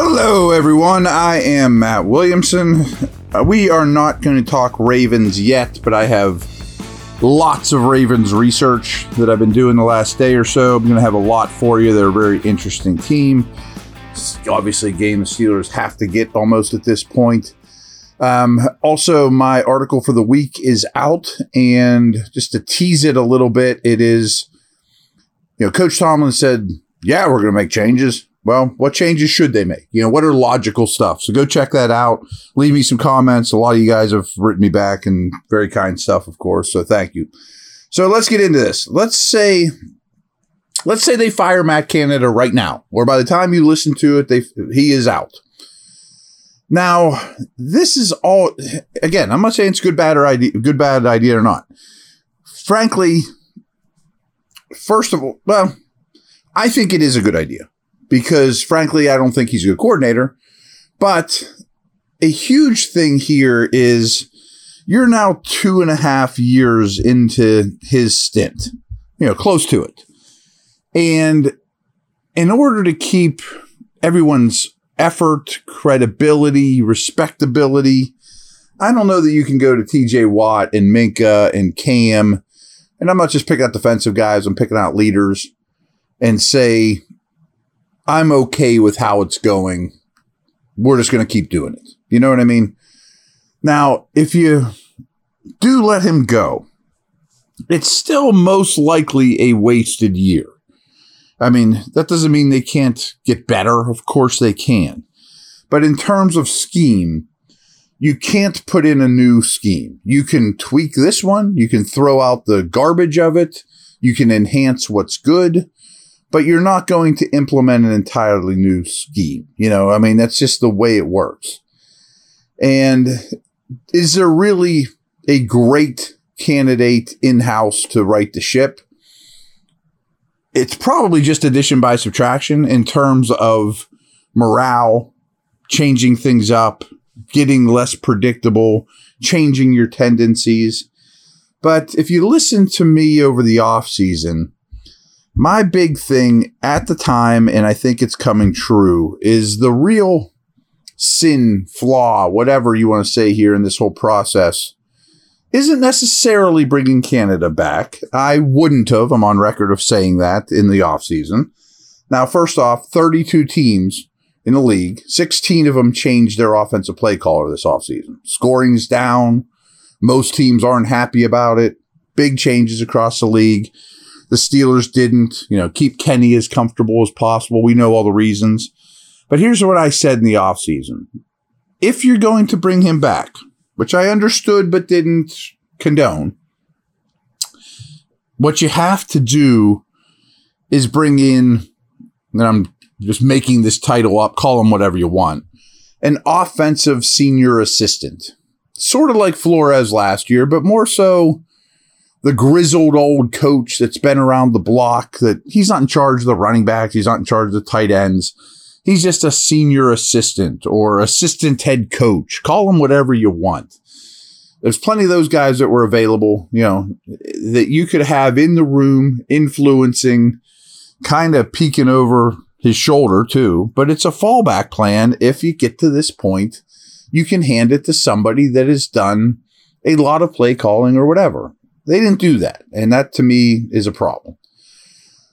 Hello, everyone. I am Matt Williamson. Uh, we are not going to talk Ravens yet, but I have lots of Ravens research that I've been doing the last day or so. I'm going to have a lot for you. They're a very interesting team. It's obviously, game the Steelers have to get almost at this point. Um, also, my article for the week is out, and just to tease it a little bit, it is, you know, Coach Tomlin said, "Yeah, we're going to make changes." Well, what changes should they make? You know, what are logical stuff? So go check that out. Leave me some comments. A lot of you guys have written me back and very kind stuff, of course. So thank you. So let's get into this. Let's say, let's say they fire Matt Canada right now, or by the time you listen to it, they he is out. Now, this is all again. I'm not saying it's good, bad, or idea, good, bad idea or not. Frankly, first of all, well, I think it is a good idea because frankly, I don't think he's a good coordinator. But a huge thing here is you're now two and a half years into his stint, you know, close to it. And in order to keep everyone's effort, credibility, respectability, I don't know that you can go to TJ Watt and Minkah and Cam, and I'm not just picking out defensive guys, I'm picking out leaders and say, I'm okay with how it's going. We're just going to keep doing it. You know what I mean? Now, if you do let him go, it's still most likely a wasted year. I mean, that doesn't mean they can't get better. Of course they can. But in terms of scheme, you can't put in a new scheme. You can tweak this one. You can throw out the garbage of it. You can enhance what's good but you're not going to implement an entirely new scheme. You know, I mean, that's just the way it works. And is there really a great candidate in house to right the ship? It's probably just addition by subtraction in terms of morale, changing things up, getting less predictable, changing your tendencies. But if you listen to me over the off season, my big thing at the time, and I think it's coming true, is the real sin, flaw, whatever you want to say here in this whole process, isn't necessarily bringing Canada back. I wouldn't have. I'm on record of saying that in the offseason. Now, first off, 32 teams in the league, 16 of them changed their offensive play caller this offseason. Scoring's down. Most teams aren't happy about it. Big changes across the league. The Steelers didn't, you know, keep Kenny as comfortable as possible. We know all the reasons. But here's what I said in the offseason. If you're going to bring him back, which I understood but didn't condone, what you have to do is bring in, and I'm just making this title up, call him whatever you want, an offensive senior assistant. Sort of like Flores last year, but more so the grizzled old coach that's been around the block that he's not in charge of the running backs. He's not in charge of the tight ends. He's just a senior assistant or assistant head coach. Call him whatever you want. There's plenty of those guys that were available, you know, that you could have in the room influencing, kind of peeking over his shoulder too. But it's a fallback plan. If you get to this point, you can hand it to somebody that has done a lot of play calling or whatever. They didn't do that. And that to me is a problem.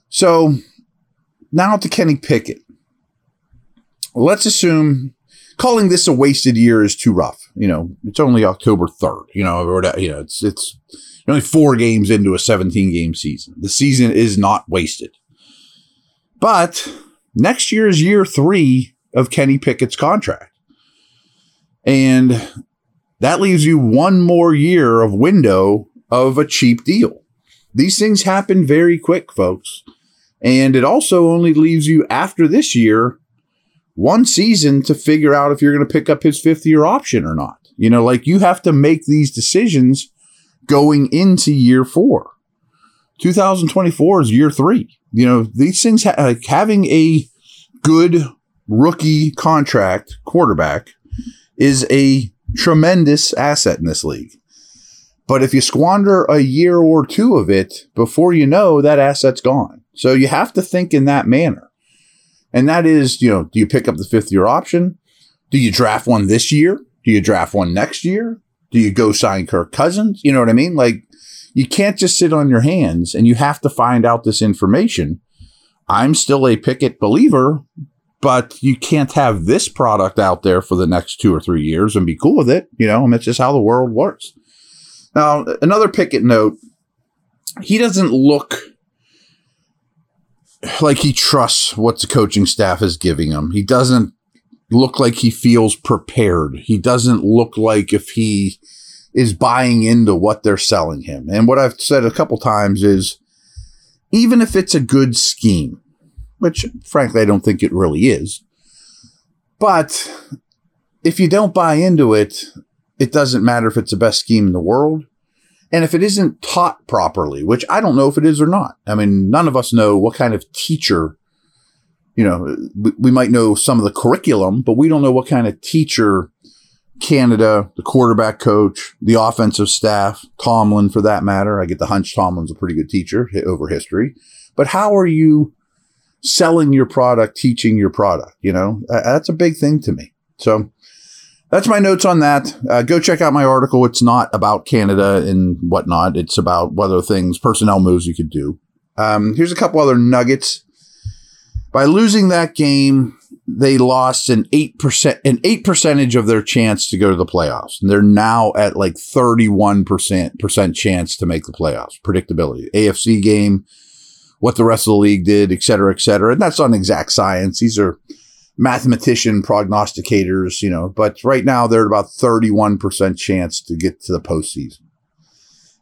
So now to Kenny Pickett. Let's assume calling this a wasted year is too rough. You know, it's only October 3rd, you know, or you know, it's it's only four games into a 17 game season. The season is not wasted. But next year is year three of Kenny Pickett's contract. And that leaves you one more year of window of a cheap deal. these things happen very quick, folks. And it also only leaves you after this year one season to figure out if you're going to pick up his fifth year option or not. You know, like you have to make these decisions going into year four. 2024 is year three. You know, these things, ha- like having a good rookie contract quarterback is a tremendous asset in this league. But if you squander a year or two of it, before you know, that asset's gone. So you have to think in that manner. And that is, you know, do you pick up the fifth year option? Do you draft one this year? Do you draft one next year? Do you go sign Kirk Cousins? You know what I mean? Like, you can't just sit on your hands and you have to find out this information. I'm still a Pickett believer, but you can't have this product out there for the next two or three years and be cool with it. You know, and it's just how the world works. Now, another Pickett note he doesn't look like he trusts what the coaching staff is giving him. He doesn't look like he feels prepared. He doesn't look like if he is buying into what they're selling him. And what I've said a couple times is even if it's a good scheme, which frankly I don't think it really is, but if you don't buy into it, it doesn't matter if it's the best scheme in the world. And if it isn't taught properly, which I don't know if it is or not. I mean, none of us know what kind of teacher, you know, we, might know some of the curriculum, but we don't know what kind of teacher Canada, the quarterback coach, the offensive staff, Tomlin for that matter. I get the hunch Tomlin's a pretty good teacher over history. But how are you selling your product, teaching your product? You know, that's a big thing to me. So that's my notes on that. Uh, go check out my article. It's not about Canada and whatnot. It's about whether things, personnel moves you could do. Um, here's a couple other nuggets. By losing that game, they lost an eight percent an eight percentage of their chance to go to the playoffs. And they're now at like 31 percent percent chance to make the playoffs. Predictability. AFC game, what the rest of the league did, et cetera, et cetera. And that's on exact science. These are mathematician prognosticators, you know, but right now they're at about 31% chance to get to the postseason.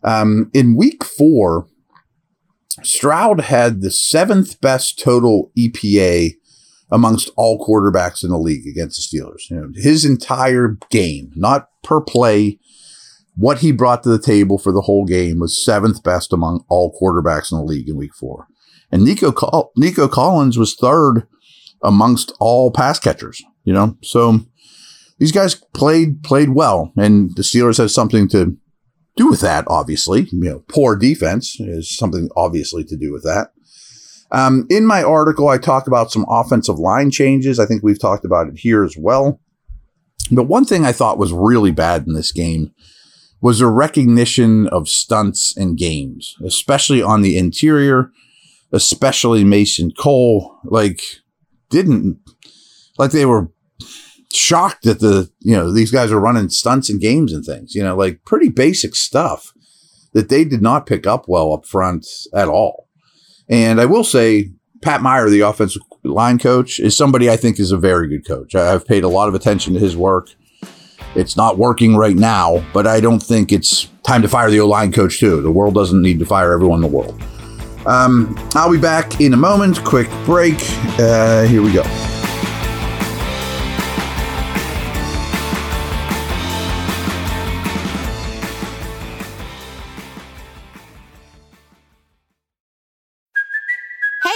Um, in week four, Stroud had the seventh best total EPA amongst all quarterbacks in the league against the Steelers. You know, his entire game, not per play, what he brought to the table for the whole game was seventh best among all quarterbacks in the league in week four. And Nico, Col- Nico Collins was third amongst all pass catchers, you know? So these guys played, played well and the Steelers has something to do with that, obviously. You know, poor defense is something obviously to do with that. Um, in my article, I talk about some offensive line changes. I think we've talked about it here as well. But one thing I thought was really bad in this game was a recognition of stunts and games, especially on the interior, especially Mason Cole. Like, didn't, like, they were shocked that the, you know, these guys are running stunts and games and things, you know, like pretty basic stuff that they did not pick up well up front at all. And I will say, Pat Meyer, the offensive line coach, is somebody I think is a very good coach. I've paid a lot of attention to his work. It's not working right now, but I don't think it's time to fire the O line coach, too. The world doesn't need to fire everyone in the world. Um, I'll be back in a moment. Quick break. Uh, here we go.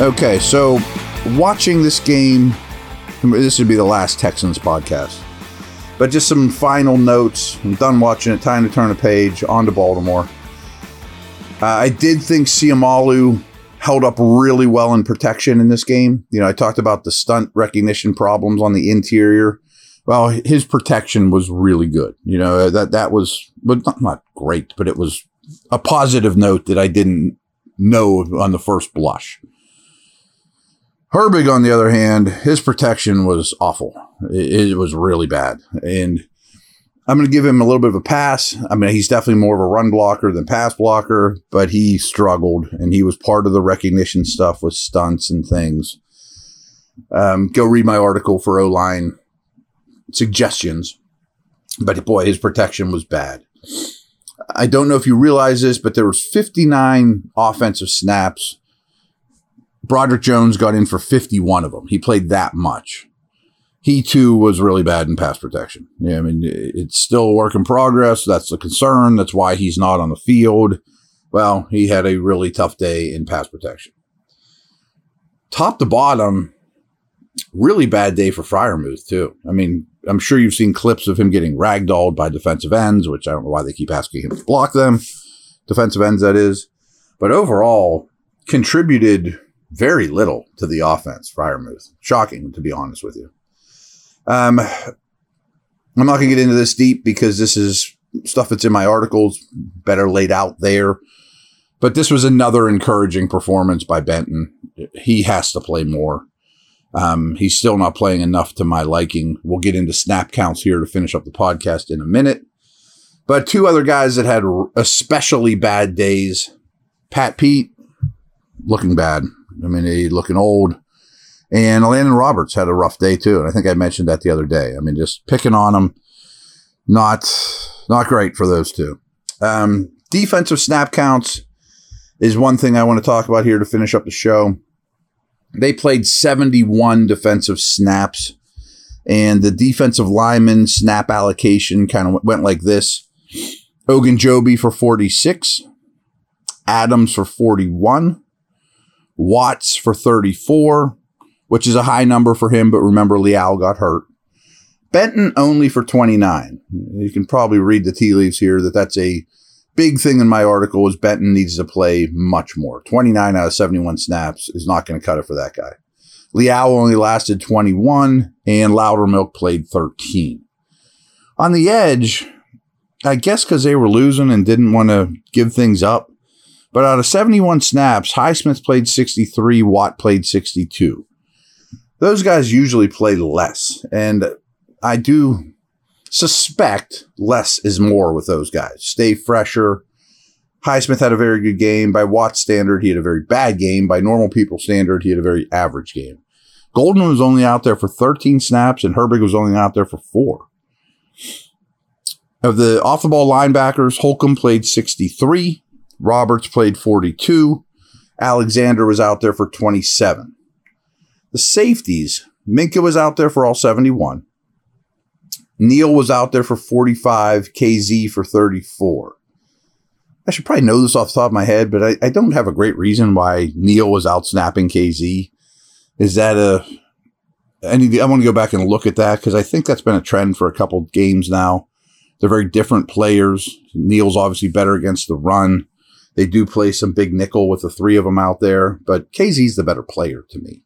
Okay, so watching this game, this would be the last Texans podcast. But just some final notes. I'm done watching it. Time to turn a page. On to Baltimore. Uh, I did think Seumalo held up really well in protection in this game. You know, I talked about the stunt recognition problems on the interior. well, his protection was really good. You know, that, that was, but not, not great, but it was a positive note that I didn't know on the first blush. Herbig, on the other hand, his protection was awful. It, it was really bad. And I'm going to give him a little bit of a pass. I mean, he's definitely more of a run blocker than pass blocker, but he struggled and he was part of the recognition stuff with stunts and things. Um, go read my article for O line suggestions. But boy, his protection was bad. I don't know if you realize this, but there was 59 offensive snaps. Broderick Jones got in for 51 of them. He played that much. He too was really bad in pass protection. Yeah, I mean, it's still a work in progress. That's the concern. That's why he's not on the field. Well, he had a really tough day in pass protection. Top to bottom, really bad day for Freiermuth too. I mean, I'm sure you've seen clips of him getting ragdolled by defensive ends, which I don't know why they keep asking him to block them. Defensive ends, that is. But overall, contributed very little to the offense, Freiermuth. Shocking, to be honest with you. Um, I'm not going to get into this deep because this is stuff that's in my articles, better laid out there. But this was another encouraging performance by Benton. He has to play more. Um, he's still not playing enough to my liking. We'll get into snap counts here to finish up the podcast in a minute. But two other guys that had especially bad days Pat Pete, looking bad. I mean, he looking old. And Landon Roberts had a rough day too. And I think I mentioned that the other day. I mean, just picking on him, not not great for those two. Um, defensive snap counts is one thing I want to talk about here to finish up the show. They played 71 defensive snaps, and the defensive lineman snap allocation kind of went like this Ogunjobi for 46, Adams for 41, Watts for 34, which is a high number for him, but remember, Leal got hurt. Benton only for 29. You can probably read the tea leaves here that that's a big thing in my article is Benton needs to play much more. 29 out of 71 snaps is not going to cut it for that guy. Leal only lasted 21 and Loudermilk played 13. On the edge, I guess because they were losing and didn't want to give things up. But out of 71 snaps, Highsmith played 63, Watt played 62. Those guys usually play less. And I do suspect less is more with those guys. Stay fresher. Highsmith had a very good game. By Watt's standard, he had a very bad game. By normal people standard, he had a very average game. Golden was only out there for 13 snaps, and Herbig was only out there for four. Of the off the ball linebackers, Holcomb played 63, Roberts played 42, Alexander was out there for 27. The safeties, Minkah was out there for all 71. Neal was out there for 45, KZ for 34. I should probably know this off the top of my head, but I, I don't have a great reason why Neal was out snapping KZ. Is that a I to, I want to go back and look at that because I think that's been a trend for a couple games now. They're very different players. Neal's obviously better against the run. They do play some big nickel with the three of them out there, but KZ's the better player to me.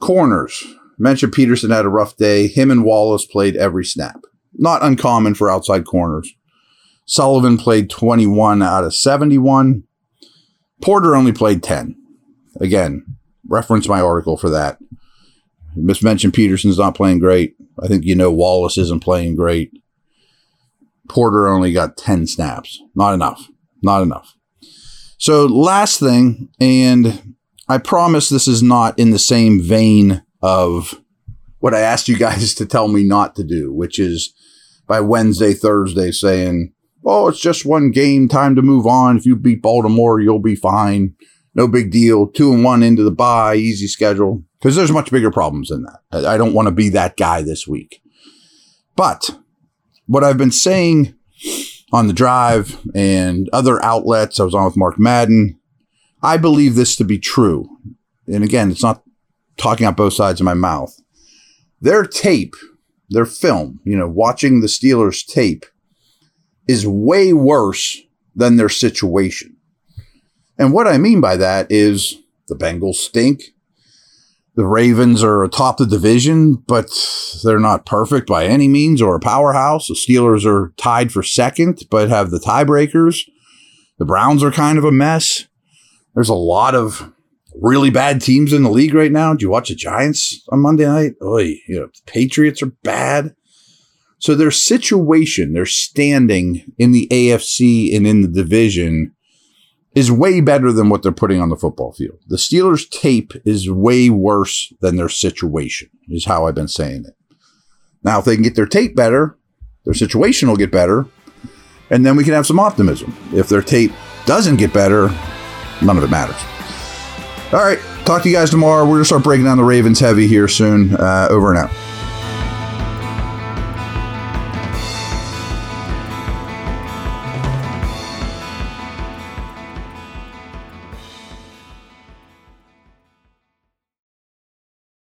Corners mentioned Peterson had a rough day. Him and Wallace played every snap. Not uncommon for outside corners. Sullivan played 21 out of 71. Porter only played 10. Again, reference my article for that. Mismentioned Peterson's not playing great. I think you know Wallace isn't playing great. Porter only got 10 snaps. Not enough. Not enough. So, last thing, and I promise this is not in the same vein of what I asked you guys to tell me not to do, which is by Wednesday, Thursday saying, oh, it's just one game, time to move on. If you beat Baltimore, you'll be fine. No big deal. Two and one into the bye, easy schedule. Because there's much bigger problems than that. I don't want to be that guy this week. But what I've been saying on the drive and other outlets, I was on with Mark Madden. I believe this to be true. And again, it's not talking out both sides of my mouth. Their tape, their film, you know, watching the Steelers tape is way worse than their situation. And what I mean by that is the Bengals stink. The Ravens are atop the division, but they're not perfect by any means or a powerhouse. The Steelers are tied for second, but have the tiebreakers. The Browns are kind of a mess. There's a lot of really bad teams in the league right now. Did you watch the Giants on Monday night? Oh, you know, the Patriots are bad. So their situation, their standing in the AFC and in the division is way better than what they're putting on the football field. The Steelers' tape is way worse than their situation, is how I've been saying it. Now, if they can get their tape better, their situation will get better, and then we can have some optimism. If their tape doesn't get better, none of it matters. All right, talk to you guys tomorrow. We're going to start breaking down the Ravens heavy here soon. Uh, over and out.